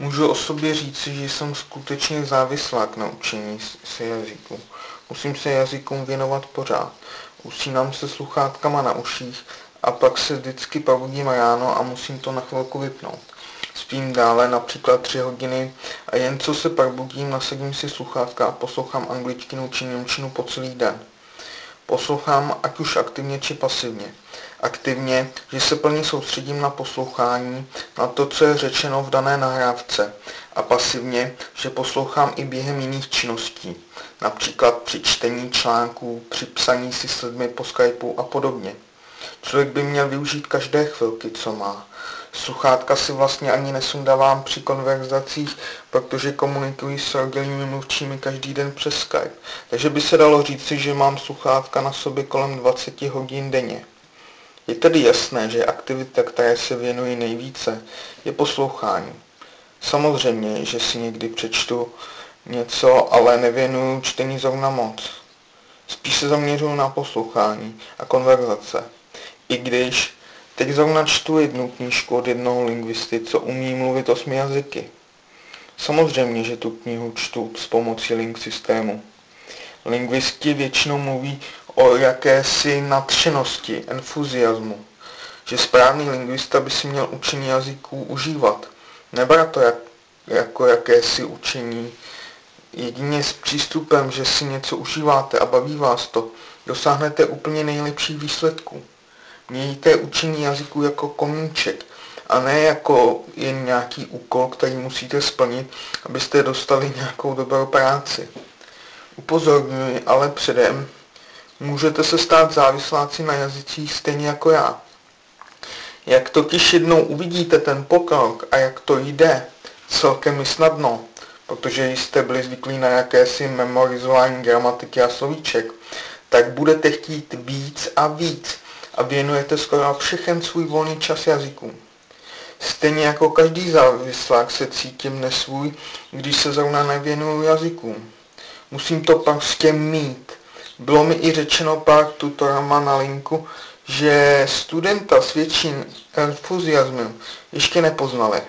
Můžu o sobě říci, že jsem skutečně závislá na učení se jazyku. Musím se jazykům věnovat pořád. Usínám se sluchátkama na uších a pak se vždycky probudím ráno a musím to na chvilku vypnout. Spím dále, například tři hodiny a jen co se probudím, nasadím si sluchátka a poslouchám angličtinu či němčinu po celý den. Poslouchám ať už aktivně či pasivně. Aktivně, že se plně soustředím na poslouchání, na to, co je řečeno v dané nahrávce. A pasivně, že poslouchám i během jiných činností, například při čtení článků, při psaní si s lidmi po Skypeu a podobně. Člověk by měl využít každé chvilky, co má. Sluchátka si vlastně ani nesundávám při konverzacích, protože komunikuji s rodilými mluvčími každý den přes Skype. Takže by se dalo říci, že mám sluchátka na sobě kolem 20 hodin denně. Je tedy jasné, že aktivita, které se věnují nejvíce, je poslouchání. Samozřejmě, že si někdy přečtu něco, ale nevěnuju čtení zrovna moc. Spíš se zaměřuju na poslouchání a konverzace. I když teď zrovna čtu jednu knížku od jednoho lingvisty, co umí mluvit osmi jazyky. Samozřejmě, že tu knihu čtu s pomocí link systému. Lingvisti většinou mluví o jakési nadšenosti, entuziasmu, že správný lingvista by si měl učení jazyků užívat. Nebrat to jak, jako jakési učení. Jedině s přístupem, že si něco užíváte a baví vás to, dosáhnete úplně nejlepších výsledků. Mějte učení jazyků jako koníček a ne jako jen nějaký úkol, který musíte splnit, abyste dostali nějakou dobrou práci. Upozorňuji ale předem, můžete se stát závisláci na jazycích stejně jako já. Jak totiž jednou uvidíte ten pokrok a jak to jde, celkem mi snadno, protože jste byli zvyklí na jakési memorizování gramatiky a slovíček, tak budete chtít víc a víc a věnujete skoro všechen svůj volný čas jazykům. Stejně jako každý závislák se cítím nesvůj, když se zrovna nevěnuju jazykům. Musím to prostě mít. Bylo mi i řečeno pár tutorama na linku, že studenta s větším entuziasmem ještě nepoznali.